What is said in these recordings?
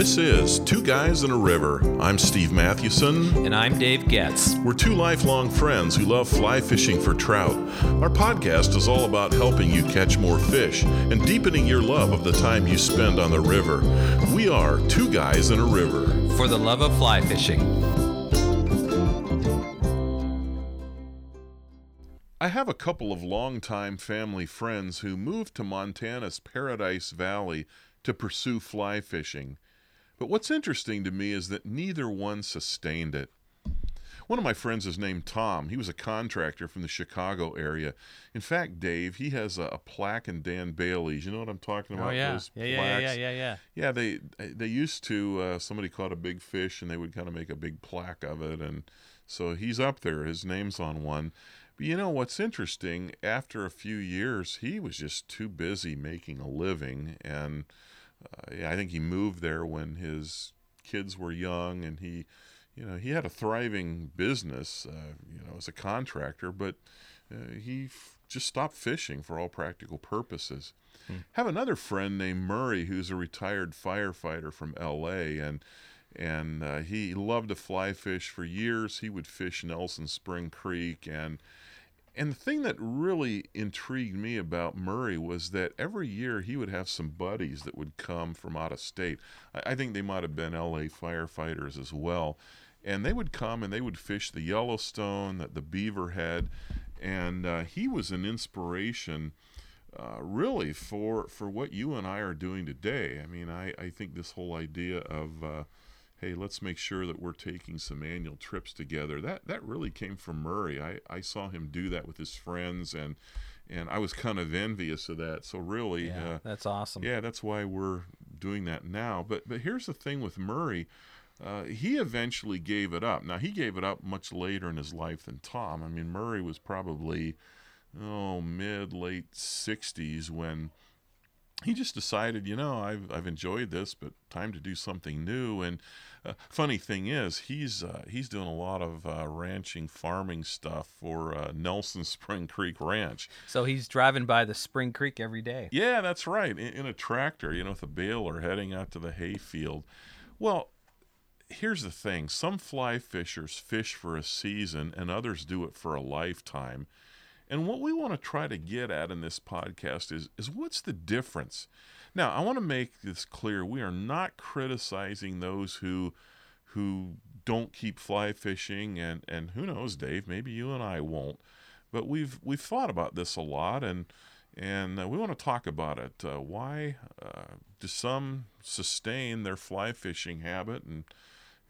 This is Two Guys in a River. I'm Steve Mathewson. And I'm Dave Getz. We're two lifelong friends who love fly fishing for trout. Our podcast is all about helping you catch more fish and deepening your love of the time you spend on the river. We are Two Guys in a River. For the love of fly fishing. I have a couple of longtime family friends who moved to Montana's Paradise Valley to pursue fly fishing. But what's interesting to me is that neither one sustained it. One of my friends is named Tom. He was a contractor from the Chicago area. In fact, Dave, he has a, a plaque in Dan Bailey's. You know what I'm talking about? Oh yeah, Those yeah, yeah, yeah, yeah, yeah. Yeah, they they used to. Uh, somebody caught a big fish, and they would kind of make a big plaque of it, and so he's up there. His name's on one. But you know what's interesting? After a few years, he was just too busy making a living, and uh, yeah, I think he moved there when his kids were young, and he, you know, he had a thriving business, uh, you know, as a contractor, but uh, he f- just stopped fishing for all practical purposes. Have another friend named Murray who's a retired firefighter from L.A. and and uh, he loved to fly fish for years. He would fish Nelson Spring Creek and and the thing that really intrigued me about Murray was that every year he would have some buddies that would come from out of state. I, I think they might have been LA firefighters as well. And they would come and they would fish the Yellowstone, the, the Beaverhead. And uh, he was an inspiration, uh, really, for, for what you and I are doing today. I mean, I, I think this whole idea of. Uh, hey, let's make sure that we're taking some annual trips together. That that really came from Murray. I, I saw him do that with his friends, and and I was kind of envious of that. So really, Yeah, uh, that's awesome. yeah, that's why we're doing that now. But but here's the thing with Murray. Uh, he eventually gave it up. Now he gave it up much later in his life than Tom. I mean, Murray was probably oh mid late 60s when he just decided, you know, I've I've enjoyed this, but time to do something new. And uh, funny thing is, he's uh, he's doing a lot of uh, ranching, farming stuff for uh, Nelson Spring Creek Ranch. So he's driving by the Spring Creek every day. Yeah, that's right, in, in a tractor, you know, with a baler heading out to the hay field. Well, here's the thing: some fly fishers fish for a season, and others do it for a lifetime. And what we want to try to get at in this podcast is is what's the difference? Now, I want to make this clear. We are not criticizing those who who don't keep fly fishing and and who knows, Dave, maybe you and I won't. But we've we've thought about this a lot and and uh, we want to talk about it. Uh, why uh, do some sustain their fly fishing habit and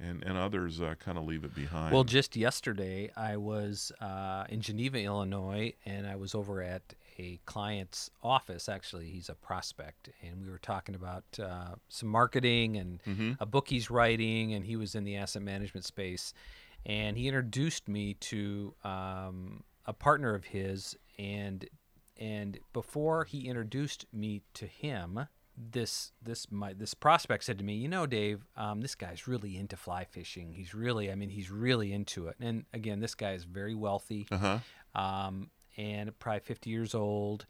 and, and others uh, kind of leave it behind? Well, just yesterday I was uh, in Geneva, Illinois, and I was over at a client's office. Actually, he's a prospect, and we were talking about uh, some marketing and a book he's writing, and he was in the asset management space, and he introduced me to um, a partner of his, and and before he introduced me to him this this my this prospect said to me, you know, Dave, um, this guy's really into fly fishing. He's really, I mean, he's really into it. And again, this guy is very wealthy, uh huh. um, and probably 50 years old.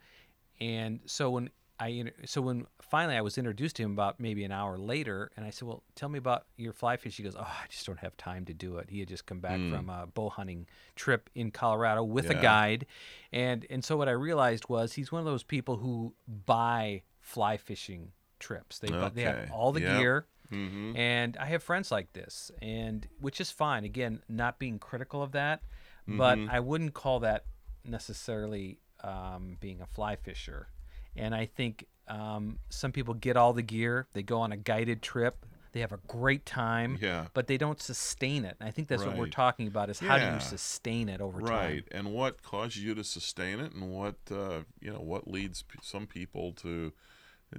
And so when I so when finally I was introduced to him about maybe an hour later, and I said, well, tell me about your fly fish. He goes, oh, I just don't have time to do it. He had just come back from a bow hunting trip in Colorado with Yeah. a guide, and and so what I realized was he's one of those people who buy fly fishing trips. They bu- they have all the Yep. gear. Mm-hmm. And I have friends like this, and which is fine. Again, not being critical of that, but Mm-hmm. I wouldn't call that necessarily um, being a fly fisher. And I think um, some people get all the gear, they go on a guided trip, they have a great time, Yeah. but they don't sustain it. And I think that's what we're talking about: is how do you sustain it over time? Right, and what causes you to sustain it, and what uh, you know, what leads p- some people to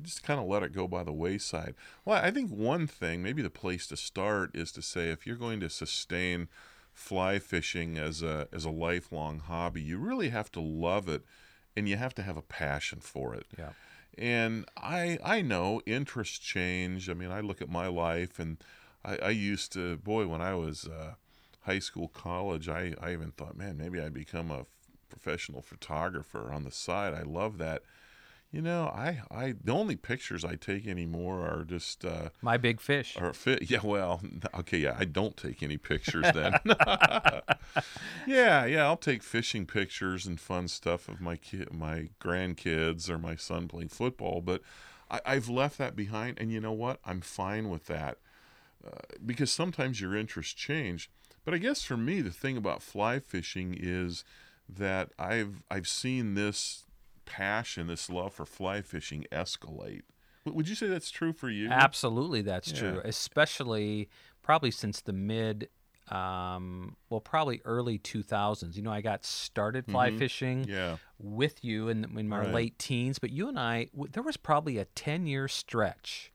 just kind of let it go by the wayside. Well, I think one thing, maybe the place to start, is to say if you're going to sustain fly fishing as a as a lifelong hobby, you really have to love it, and you have to have a passion for it. Yeah. And I I know interests change. I mean, I look at my life, and I, I used to, boy, when I was uh, high school, college, I, I even thought, man, maybe I'd become a professional photographer on the side. I love that. You know, I, I the only pictures I take anymore are just uh, My big fish. are fit. Yeah, well, okay, yeah, I don't take any pictures then. yeah, yeah, I'll take fishing pictures and fun stuff of my kid, my grandkids, or my son playing football. But I, I've left that behind, and you know what? I'm fine with that uh, because sometimes your interests change. But I guess for me, the thing about fly fishing is that I've I've seen this passion, this love for fly fishing escalate. Would you say that's true for you? Absolutely, that's Yeah. true. Especially probably since the mid, um, well, probably early 2000s. You know, I got started fly Mhm. fishing Yeah. with you in, in my Right. late teens, but you and I, w- there was probably a 10 year stretch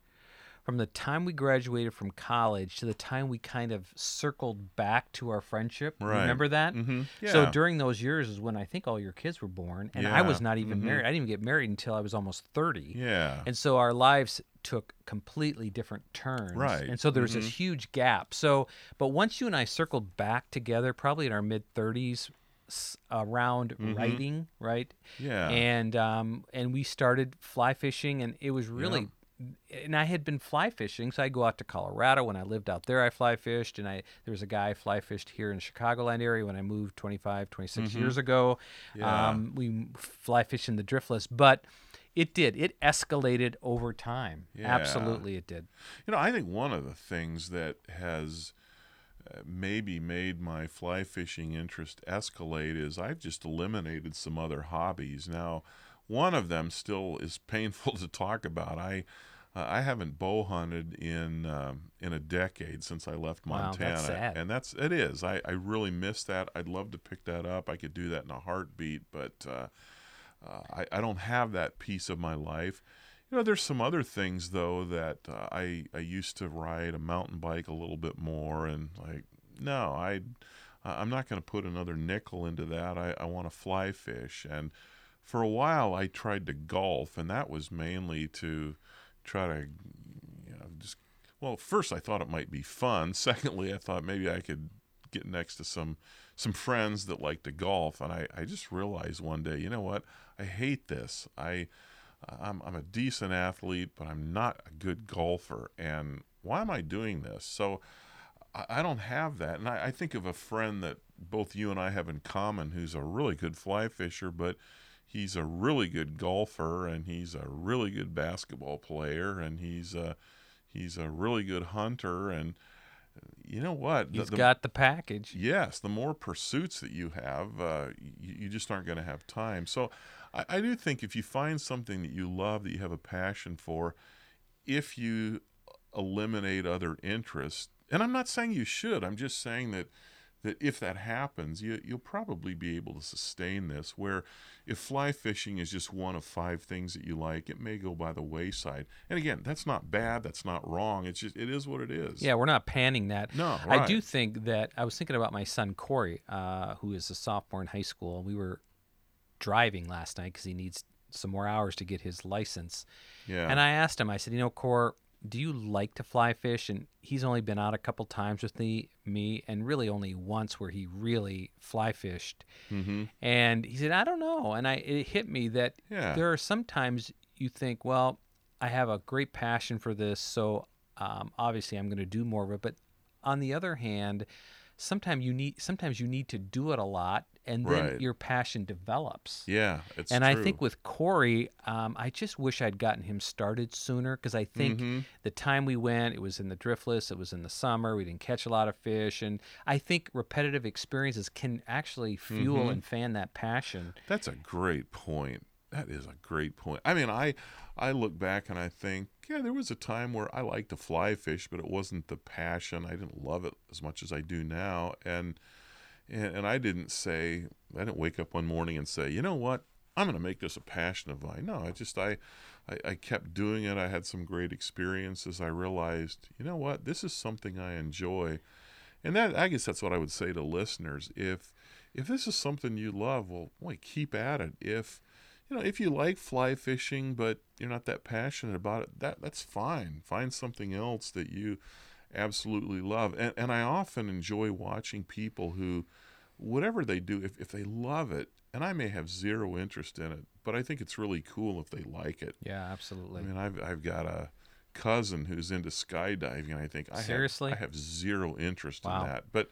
from the time we graduated from college to the time we kind of circled back to our friendship. Right. Remember that? Mm-hmm. Yeah. So during those years is when I think all your kids were born, and I was not even Mhm. married. I didn't even get married until I was almost 30. yeah. And so our lives took completely different turns. Right. And so there was Mhm. this huge gap. So, but once you and I circled back together, probably in our mid 30s, s- around Mhm. writing, right? yeah. And um, and we started fly fishing, and it was really. And I had been fly fishing, so I go out to Colorado. When I lived out there, I fly fished, and I there was a guy I fly fished here in Chicagoland area when I moved 25, 26 Mhm. years ago. Yeah. Um, we fly fish in the driftless, but it did. It escalated over time. Yeah. Absolutely, it did. You know, I think one of the things that has uh, maybe made my fly fishing interest escalate is I've just eliminated some other hobbies. Now, one of them still is painful to talk about. I uh, I haven't bow hunted in um, in a decade since I left Wow, that's Montana, sad. and that's it is. I, I really miss that. I'd love to pick that up. I could do that in a heartbeat, but uh, uh, I, I don't have that piece of my life. You know, there's some other things though that uh, I I used to ride a mountain bike a little bit more, and like no, I I'm not going to put another nickel into that. I, I want to fly fish, and for a while I tried to golf, and that was mainly to try to you know just well first I thought it might be fun. Secondly, I thought maybe I could get next to some some friends that like to golf, and I I just realized one day, you know what? I hate this. I I'm, I'm a decent athlete, but I'm not a good golfer. And why am I doing this? So I, I don't have that. And I, I think of a friend that both you and I have in common who's a really good fly fisher, but he's a really good golfer and he's a really good basketball player and he's a, he's a really good hunter. And you know what? The- He's the- got the package. Yes, the more pursuits that you have, uh, you, you just aren't going to have time. So I, I do think if you find something that you love, that you have a passion for, if you eliminate other interests, and I'm not saying you should, I'm just saying that that if that happens, you, you'll probably be able to sustain this. Where if fly fishing is just one of five things that you like, it may go by the wayside. And again, that's not bad, that's not wrong. It's just it is what it is. Yeah, we're not panning that. No, I do think that I was thinking about my son Corey, uh, who is a sophomore in high school. We were driving last night because he needs some more hours to get his license. Yeah. And I asked him, I said, you know, Cor, do you like to fly fish? And he's only been out a couple times with me, me, and really only once where he really fly fished. mm-hmm. And he said, I don't know. And I it hit me that Yeah. there are sometimes you think, well, I have a great passion for this, so um, obviously I'm going to do more of it. But on the other hand, sometimes you need sometimes you need to do it a lot, and then Right. your passion develops. Yeah, it's and I think with Corey, um, I just wish I'd gotten him started sooner because I think Mhm. the time we went, it was in the driftless, it was in the summer, we didn't catch a lot of fish, and I think repetitive experiences can actually fuel Mhm. and fan that passion. that's a great point. That is a great point. I mean, I I look back and I think, yeah, there was a time where I liked to fly fish, but it wasn't the passion. I didn't love it as much as I do now, and and, and I didn't say I didn't wake up one morning and say, you know what, I'm going to make this a passion of mine. No, I just I, I I kept doing it. I had some great experiences. I realized, you know what, this is something I enjoy, and that I guess that's what I would say to listeners. If if this is something you love, well, boy, keep at it. If you know, if you like fly fishing, but you're not that passionate about it, that that's fine. Find something else that you absolutely love. And and I often enjoy watching people who whatever they do, if, if they love it, and I may have zero interest in it, but I think it's really cool if they like it. Yeah, absolutely. I mean, I've I've got a cousin who's into skydiving, and I think I Seriously? have, I have zero interest Wow. in that, but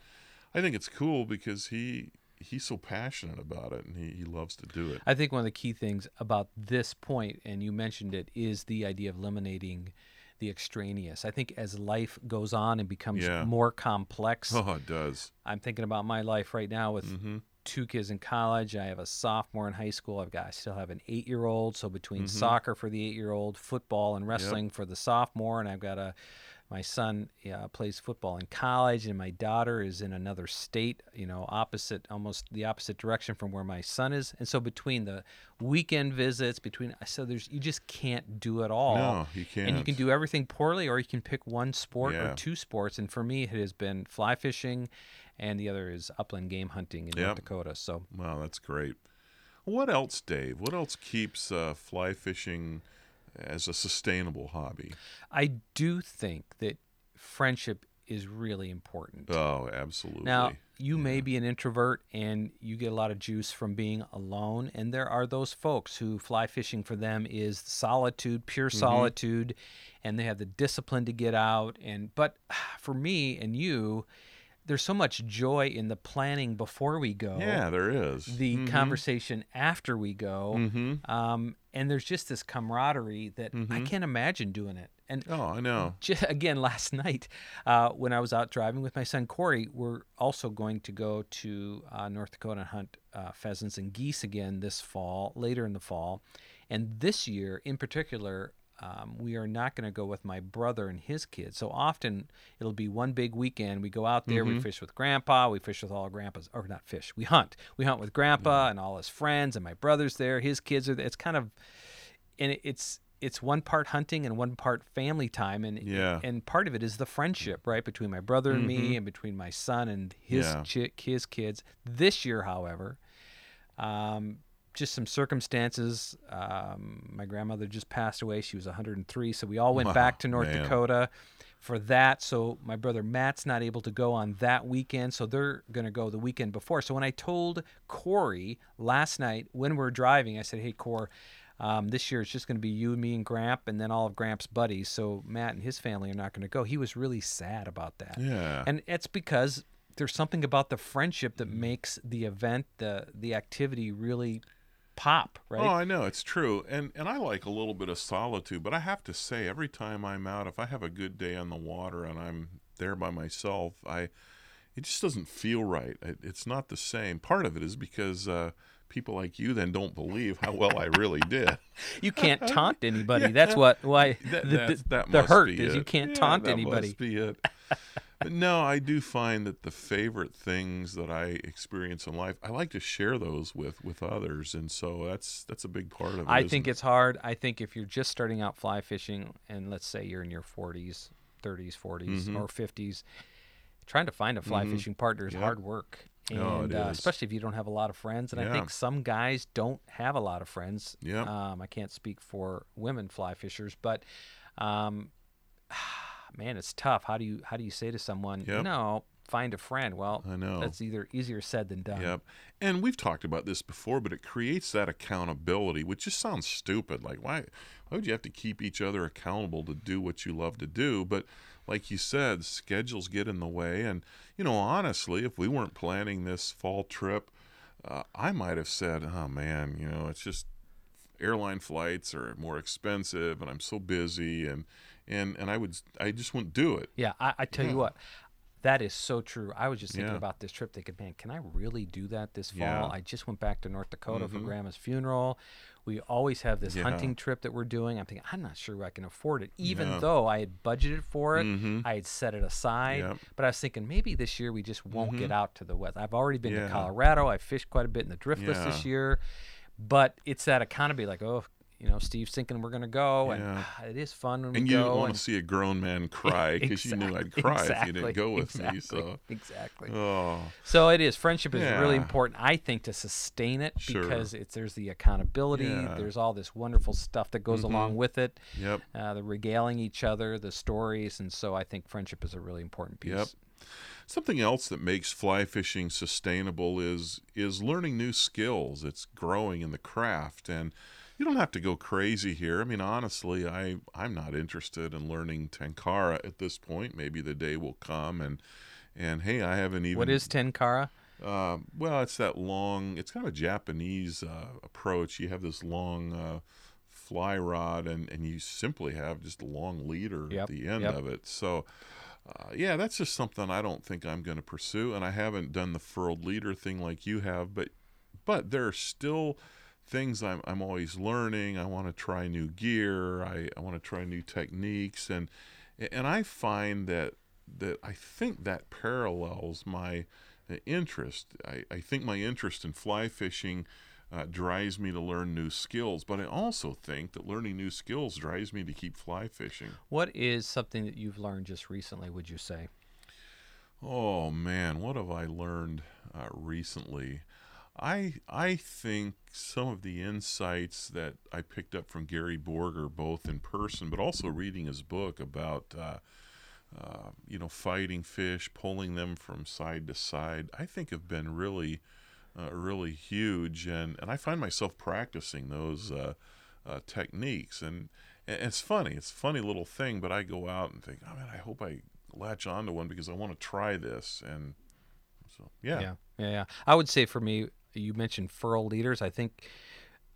I think it's cool because he he's so passionate about it, and he, he loves to do it. I think one of the key things about this point, and you mentioned it, is the idea of eliminating the extraneous. I think as life goes on and becomes Yeah. more complex, Oh, it does. I'm thinking about my life right now with Mm-hmm. two kids in college. I have a sophomore in high school. I've got I still have an eight year old. So between Mhm. soccer for the eight year old, football and wrestling for the sophomore, and I've got a my son uh, plays football in college, and my daughter is in another state. You know, opposite almost the opposite direction from where my son is. And so between the weekend visits, between so there's you just can't do it all. No, you can't. And you can do everything poorly, or you can pick one sport Yeah. or two sports. And for me, it has been fly fishing, and the other is upland game hunting in Yep. North Dakota. So Wow, that's great. What else, Dave? What else keeps uh, fly fishing as a sustainable hobby? I do think that friendship is really important. Oh, absolutely. Now, you may be an introvert and you get a lot of juice from being alone. And there are those folks who fly fishing for them is solitude, pure Mm-hmm. solitude, and they have the discipline to get out. And but for me and you, there's so much joy in the planning before we go. yeah, there is. The Mhm. conversation after we go. Mm-hmm. Um, and there's just this camaraderie that I Mhm. can't imagine doing it. And Oh, I know. Ju- again last night uh, when I was out driving with my son Corey, we're also going to go to uh, North Dakota and hunt uh, pheasants and geese again this fall, later in the fall. And this year in particular, um, we are not going to go with my brother and his kids. So often it'll be one big weekend. We go out there, we fish with grandpa, we fish with all grandpa's, or not fish, we hunt. We hunt with grandpa and all his friends, and my brother's there, his kids are there. It's kind of, and it's, it's one part hunting and one part family time and Yeah. and part of it is the friendship right between my brother and me and between my son and his Yeah. chi- his kids this year however um, just some circumstances um, my grandmother just passed away she was 103 so we all went Wow, back to north man. dakota for that so my brother matt's not able to go on that weekend so they're going to go the weekend before so when i told corey last night when we're driving i said hey core um, this year it's just going to be you and me and Gramp, and then all of Gramp's buddies. So Matt and his family are not going to go. He was really sad about that, Yeah. and it's because there's something about the friendship that makes the event, the the activity, really pop, right? Oh, I know it's true, and and I like a little bit of solitude, but I have to say, every time I'm out, if I have a good day on the water and I'm there by myself, I it just doesn't feel right. It, it's not the same. Part of it is because uh, people like you then don't believe how well I really did. you can't taunt anybody. That's what why That, the, the- that the hurt is you can't Yeah, taunt that anybody. Be it. no, I do find that the favorite things that I experience in life, I like to share those with with others, and so that's that's a big part of it. I think it? it's hard. I think if you're just starting out fly fishing, and let's say you're in your 40s, 30s, 40s, Mhm. or 50s, trying to find a fly Mhm. fishing partner is Yep. hard work. And Oh, it uh, is. especially if you don't have a lot of friends. And I think some guys don't have a lot of friends. Yep. Um, I can't speak for women fly fishers, but um, man, it's tough. How do you how do you say to someone, Yep. no, find a friend? Well, I know. that's either easier said than done. Yep. And we've talked about this before, but it creates that accountability, which just sounds stupid. Like, why, why would you have to keep each other accountable to do what you love to do? But like you said, schedules get in the way. And, you know, honestly, if we weren't planning this fall trip, uh, I might have said, oh, man, you know, it's just airline flights are more expensive and I'm so busy. And, and, and I would, I just wouldn't do it. Yeah, I, I tell Yeah. you what, that is so true. I was just thinking Yeah. about this trip, thinking, man, can I really do that this fall? Yeah. I just went back to North Dakota for Mhm. Grandma's funeral. We always have this Yeah. hunting trip that we're doing. I'm thinking, I'm not sure I can afford it, even though I had budgeted for it. Mhm. I had set it aside. Yep. But I was thinking maybe this year we just won't get Mhm. out to the west. I've already been to Colorado. I fished quite a bit in the driftless this year. But it's that accountability, like, oh, you know, Steve's thinking we're gonna go, and Yeah. ah, it is fun when And we you go. didn't want to see a grown man cry because you knew I'd cry if you didn't go with exactly, me. So, exactly. oh, So it is. Friendship is really important, I think, to sustain it Sure. because it's there's the accountability. Yeah. There's all this wonderful stuff that goes along with it. yep. Uh, the regaling each other, the stories, and so I think friendship is a really important piece. Yep. Something else that makes fly fishing sustainable is is learning new skills. It's growing in the craft and you don't have to go crazy here. I mean, honestly, I I'm not interested in learning tenkara at this point. Maybe the day will come and and hey, I haven't even What is tenkara? uh, well, it's that long. It's kind of a Japanese uh, approach. You have this long uh, fly rod, and and you simply have just a long leader Yep, at the end yep. of it. So, uh, yeah, that's just something I don't think I'm going to pursue, and I haven't done the furled leader thing like you have. But but there are still things I'm I'm always learning. I want to try new gear. I, I want to try new techniques, and and I find that that I think that parallels my uh, interest. I, I think my interest in fly fishing uh, drives me to learn new skills, but I also think that learning new skills drives me to keep fly fishing. What is something that you've learned just recently? Would you say? Oh man, what have I learned uh, recently? I I think some of the insights that I picked up from Gary Borger, both in person but also reading his book about uh, uh, you know fighting fish, pulling them from side to side, I think have been really uh, really huge, and and I find myself practicing those uh, uh, techniques, and, and it's funny, it's a funny little thing, but I go out and think, oh man, I hope I latch onto one because I want to try this, and so yeah, yeah, yeah, yeah. I would say for me, you mentioned furl leaders. I think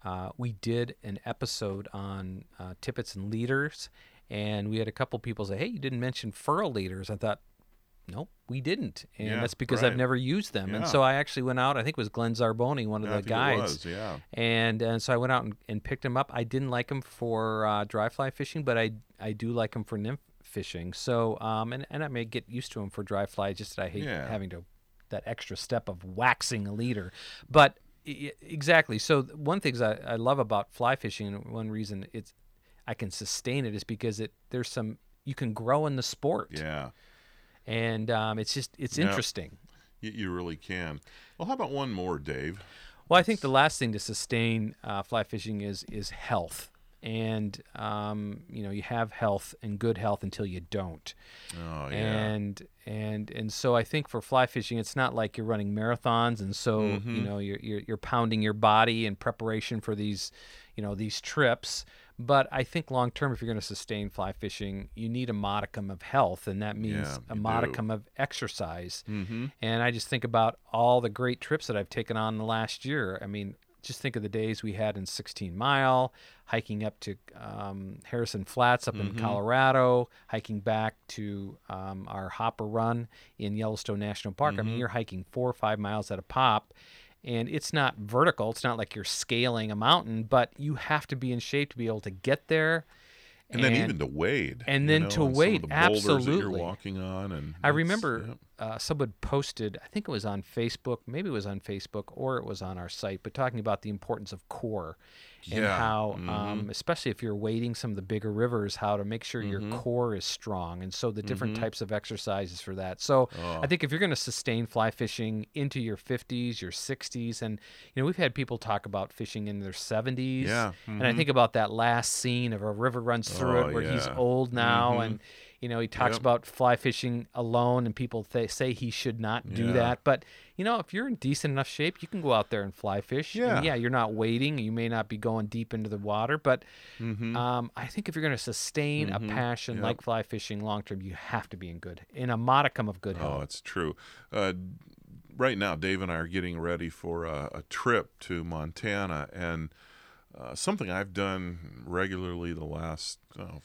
uh, we did an episode on uh, tippets and leaders, and we had a couple people say, "Hey, you didn't mention furl leaders." I thought, nope, we didn't, and Yeah, that's because right. I've never used them. And so I actually went out. I think it was Glenn Zarboni, one of I the guides. was, yeah, and and so I went out and, and picked them up. I didn't like them for uh, dry fly fishing, but I I do like them for nymph fishing. So um and, and I may get used to them for dry fly. Just that I hate Yeah. having to that extra step of waxing a leader. But exactly. So one things I, I love about fly fishing, and one reason it's I can sustain it is because it there's some you can grow in the sport, yeah. and um, it's just it's Yep. interesting. You, you really can. Well, how about one more, Dave? Well, I think the last thing to sustain uh, fly fishing is is health, and um, you know you have health and good health until you don't, Oh yeah, and and and so I think for fly fishing, it's not like you're running marathons, and so Mm-hmm. you know you're, you're you're pounding your body in preparation for these, you know, these trips. But I think long term, if you're going to sustain fly fishing, you need a modicum of health, and that means Yeah, a you do. modicum of exercise. mm-hmm. And I just think about all the great trips that I've taken on in the last year. I mean, just think of the days we had in 16 Mile, hiking up to um, Harrison Flats up in Colorado, hiking back to um, our Hopper Run in Yellowstone National Park. I mean, you're hiking four or five miles at a pop. And it's not vertical. It's not like you're scaling a mountain, but you have to be in shape to be able to get there. And then even to wade, and you then know, to and some of wade, the that you're absolutely. walking on, and I remember yeah. uh, someone posted, I think it was on Facebook, maybe it was on Facebook or it was on our site, but talking about the importance of core and Yeah, how, mhm. um, especially if you're wading some of the bigger rivers, how to make sure your Mm-hmm. core is strong. And so the different types of exercises for that. So Oh. I think if you're going to sustain fly fishing into your 50s, your 60s, and, you know, we've had people talk about fishing in their 70s. Yeah, And I think about that last scene of a river runs through Oh, it where he's old now and you know he talks Yep. about fly fishing alone and people th- say he should not do Yeah. that but you know if you're in decent enough shape you can go out there and fly fish And Yeah. yeah you're not wading you may not be going deep into the water but Mhm. um, i think if you're going to sustain a passion Yep. like fly fishing long term you have to be in good in a modicum of good health. Oh, health it's true. Uh, right now, Dave and I are getting ready for a, a trip to Montana, and uh, something I've done regularly the last oh,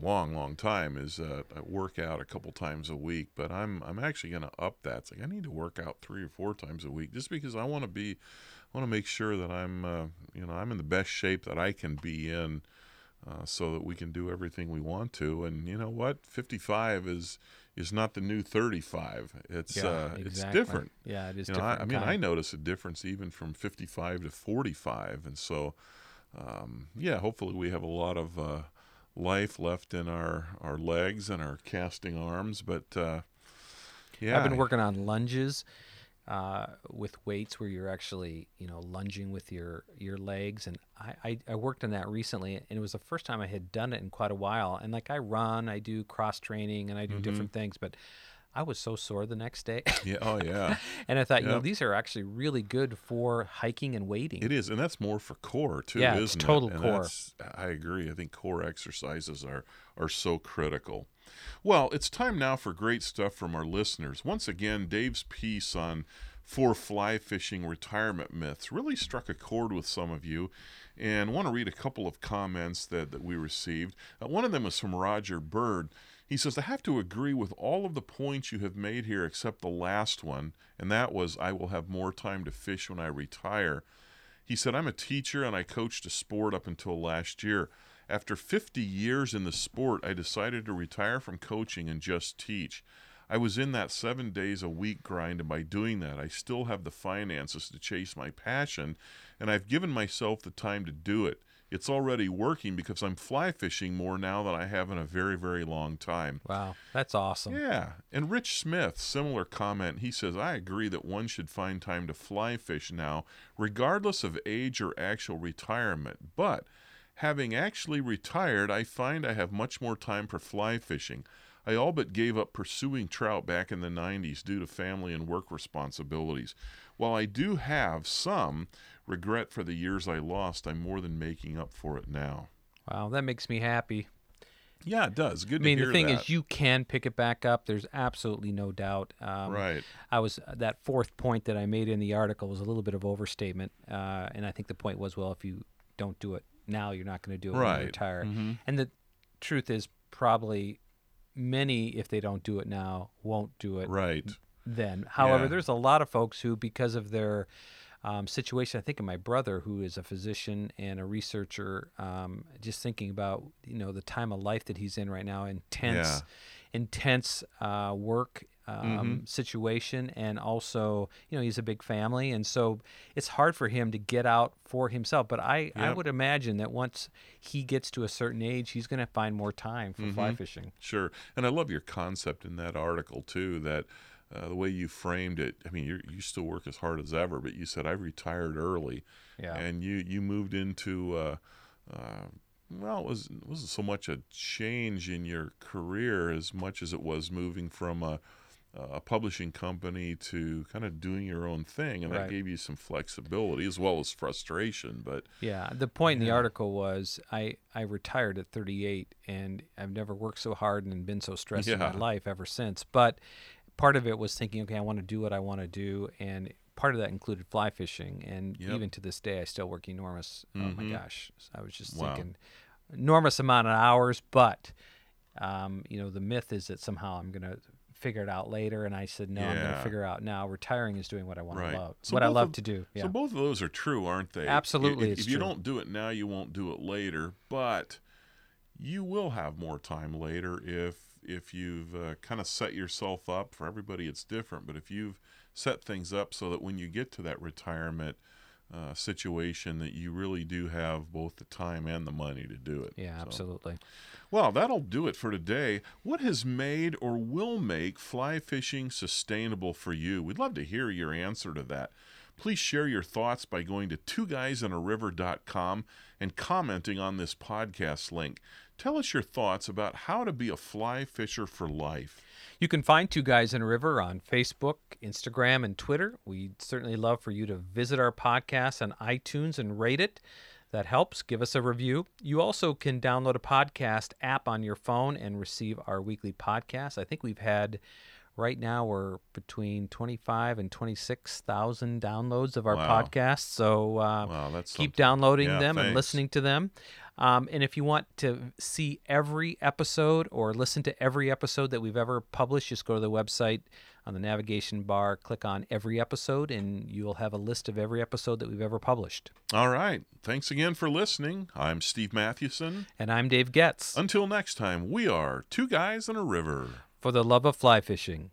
long, long time is uh, I work out a couple times a week. But I'm I'm actually going to up that. It's like I need to work out three or four times a week, just because I want to be, I want to make sure that I'm, uh, you know, I'm in the best shape that I can be in. Uh, so that we can do everything we want to, and you know what, 55 is is not the new 35. It's uh, it's different. yeah it is You know, I, different I mean, I notice a difference even from 55 to 45, and so um, yeah, hopefully we have a lot of uh, life left in our our legs and our casting arms. But uh, yeah, I've been working on lunges uh, with weights where you're actually, you know, lunging with your your legs, and I, I I worked on that recently, and it was the first time I had done it in quite a while. And like I run, I do cross training, and I do Mm-hmm. different things, but I was so sore the next day. Yeah. Oh yeah. and I thought, you know, these are actually really good for hiking and wading. It is, and that's more for core too, Yeah, it's isn't total it? And core. I agree. I think core exercises are are so critical. Well, it's time now for great stuff from our listeners. Once again, Dave's piece on four fly fishing retirement myths really struck a chord with some of you, and I want to read a couple of comments that, that we received. Uh, one of them was from Roger Bird. He says, I have to agree with all of the points you have made here except the last one, and that was I will have more time to fish when I retire. He said, I'm a teacher and I coached a sport up until last year. After 50 years in the sport, I decided to retire from coaching and just teach. I was in that seven days a week grind, and by doing that, I still have the finances to chase my passion, and I've given myself the time to do it. It's already working because I'm fly fishing more now than I have in a very, very long time. wow, that's awesome. Yeah. And Rich Smith, similar comment. He says, I agree that one should find time to fly fish now, regardless of age or actual retirement. But having actually retired, I find I have much more time for fly fishing. I all but gave up pursuing trout back in the 90s due to family and work responsibilities. While I do have some regret for the years I lost, I'm more than making up for it now. Wow, that makes me happy. Yeah, it does. Good I mean, the thing that. is, you can pick it back up. There's absolutely no doubt. Um, right. I was that fourth point that I made in the article was a little bit of overstatement, uh, and I think the point was, well, if you don't do it now, you're not going to do it when you retire. Mhm. And the truth is, probably many, if they don't do it now, won't do it Right. then. However, Yeah. there's a lot of folks who, because of their um, situation, I think of my brother, who is a physician and a researcher, um, just thinking about you know the time of life that he's in right now, intense, Yeah. intense uh, work. Um, Mhm. situation and also you know he's a big family and so it's hard for him to get out for himself but i i would imagine that once he gets to a certain age he's going to find more time for fly Mhm. fishing Sure, and I love your concept in that article too. That uh, the way you framed it. I mean, you you still work as hard as ever, but you said I retired early, yeah and you you moved into. Uh, uh, well, it was it wasn't so much a change in your career as much as it was moving from a, a publishing company to kind of doing your own thing, and that gave you some flexibility as well as frustration. But Yeah, the point in the article was I I retired at 38 and I've never worked so hard and been so stressed in my life ever since. But part of it was thinking, okay, I want to do what I want to do and part of that included fly fishing and Yep. even to this day I still work enormous oh my Mhm. gosh. I was just Wow. thinking enormous amount of hours, but um, you know, the myth is that somehow I'm going to figure it out later and I said no, I'm going to Yeah. figure out now. Retiring is doing what I want Right. to love. So what I love of- to do. Yeah. So both of those are true, aren't they? Absolutely, If, if you true. don't do it now, you won't do it later. But you will have more time later if if you've uh, kind of set yourself up. For everybody, it's different. But if you've set things up so that when you get to that retirement uh, situation, that you really do have both the time and the money to do it. yeah, So- absolutely. well, that'll do it for today. What has made or will make fly fishing sustainable for you? We'd love to hear your answer to that. Please share your thoughts by going to twoguysinaRiver.com and commenting on this podcast link. Tell us your thoughts about how to be a fly fisher for life. You can find Two Guys in a River on Facebook, Instagram, and Twitter. We'd certainly love for you to visit our podcast on iTunes and rate it. That helps. Give us a review. You also can download a podcast app on your phone and receive our weekly podcast. I think we've had right now we're between 25 and 26,000 downloads of our Wow. podcast. So uh, Wow, keep something. downloading Yeah, them and listening to them. Um, and if you want to see every episode or listen to every episode that we've ever published, just go to the website on the navigation bar, click on every episode, and you'll have a list of every episode that we've ever published. All right. Thanks again for listening. I'm Steve Mathewson. And I'm Dave Getz Until next time, we are Two Guys in a River. for the love of fly fishing.